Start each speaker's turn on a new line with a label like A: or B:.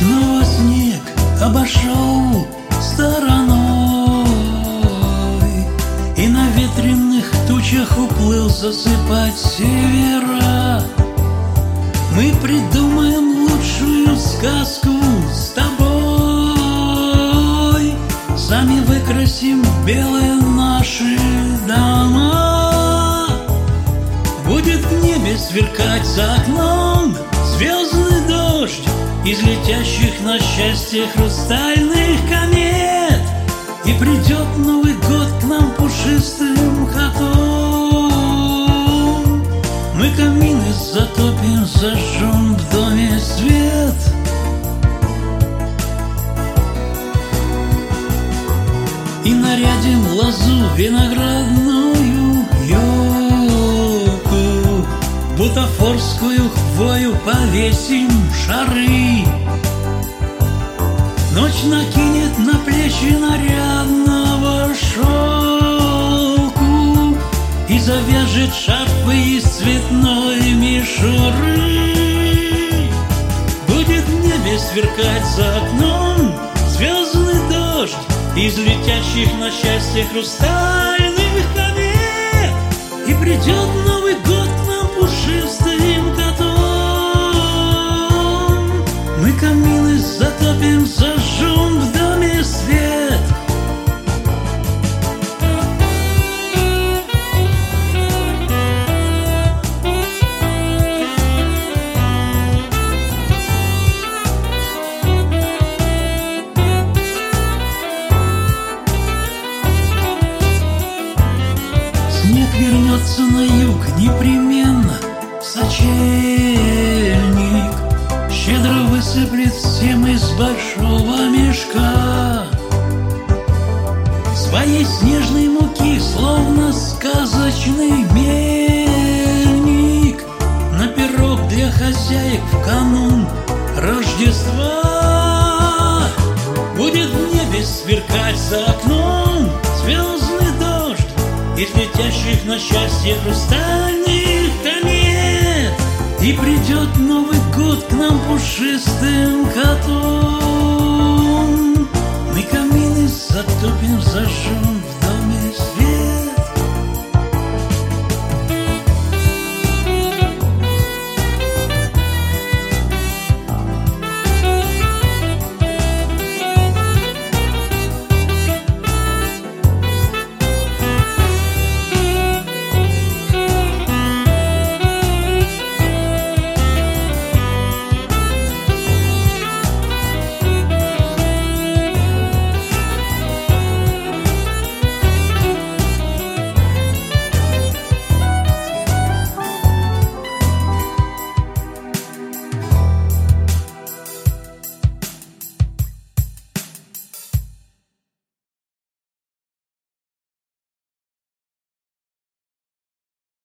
A: Снова снег обошел стороной И на ветреных тучах уплыл засыпать севера. Мы придумаем лучшую сказку с тобой. Сами выкрасим белые наши дома. Будет в небе сверкать за окном звездный дождь Из летящих на счастье хрустальных комет. И придет Новый год к нам пушистым котом Мы камины затопим, зажжем в доме свет. И нарядим лозу виноградную Бутафорскую хвою повесим шары. Ночь накинет на плечи нарядного шелку И завяжет шарфы из цветной мишуры. Будет в небе сверкать за окном звездный дождь Из летящих на счастье хрустальных комет И придет Новый год вернется на юг непременно в сочельник. Щедро высыплет всем из большого мешка. Своей снежной муки, словно сказочный Из летящих на счастье хрустальных комет. И придет Новый год к нам пушистым котом. Мы камины затопим, зажжем